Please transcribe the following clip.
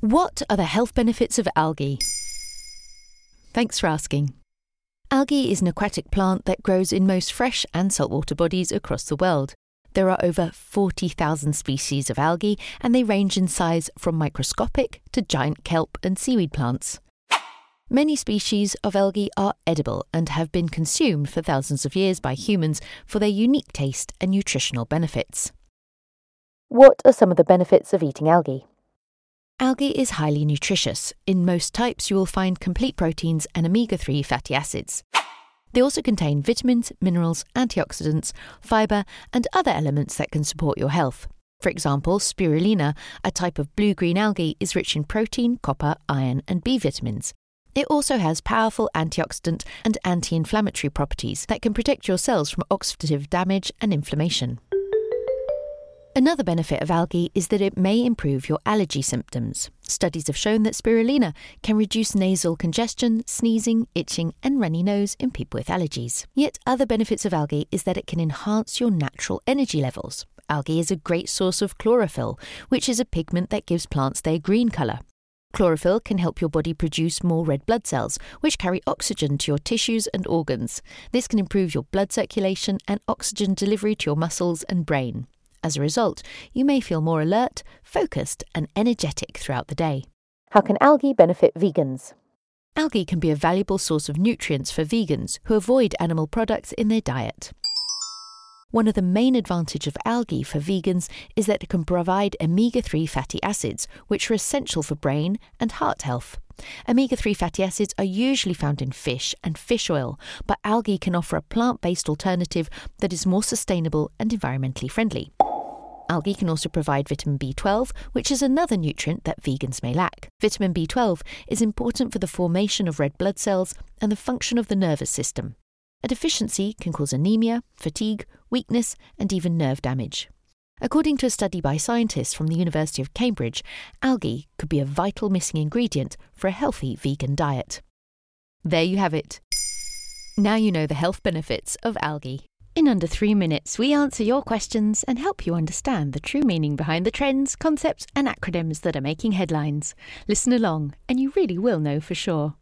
What are the health benefits of algae? Thanks for asking. Algae is an aquatic plant that grows in most fresh and saltwater bodies across the world. There are over 40,000 species of algae, and they range in size from microscopic to giant kelp and seaweed plants. Many species of algae are edible and have been consumed for thousands of years by humans for their unique taste and nutritional benefits. What are some of the benefits of eating algae? Algae is highly nutritious. In most types, you will find complete proteins and omega 3 fatty acids. They also contain vitamins, minerals, antioxidants, fibre, and other elements that can support your health. For example, spirulina, a type of blue green algae, is rich in protein, copper, iron, and B vitamins. It also has powerful antioxidant and anti inflammatory properties that can protect your cells from oxidative damage and inflammation. Another benefit of algae is that it may improve your allergy symptoms. Studies have shown that spirulina can reduce nasal congestion, sneezing, itching, and runny nose in people with allergies. Yet, other benefits of algae is that it can enhance your natural energy levels. Algae is a great source of chlorophyll, which is a pigment that gives plants their green colour. Chlorophyll can help your body produce more red blood cells, which carry oxygen to your tissues and organs. This can improve your blood circulation and oxygen delivery to your muscles and brain. As a result, you may feel more alert, focused, and energetic throughout the day. How can algae benefit vegans? Algae can be a valuable source of nutrients for vegans who avoid animal products in their diet. One of the main advantages of algae for vegans is that it can provide omega 3 fatty acids, which are essential for brain and heart health. Omega 3 fatty acids are usually found in fish and fish oil, but algae can offer a plant based alternative that is more sustainable and environmentally friendly. Algae can also provide vitamin B12, which is another nutrient that vegans may lack. Vitamin B12 is important for the formation of red blood cells and the function of the nervous system. A deficiency can cause anemia, fatigue, weakness, and even nerve damage. According to a study by scientists from the University of Cambridge, algae could be a vital missing ingredient for a healthy vegan diet. There you have it. Now you know the health benefits of algae. In under three minutes, we answer your questions and help you understand the true meaning behind the trends, concepts, and acronyms that are making headlines. Listen along, and you really will know for sure.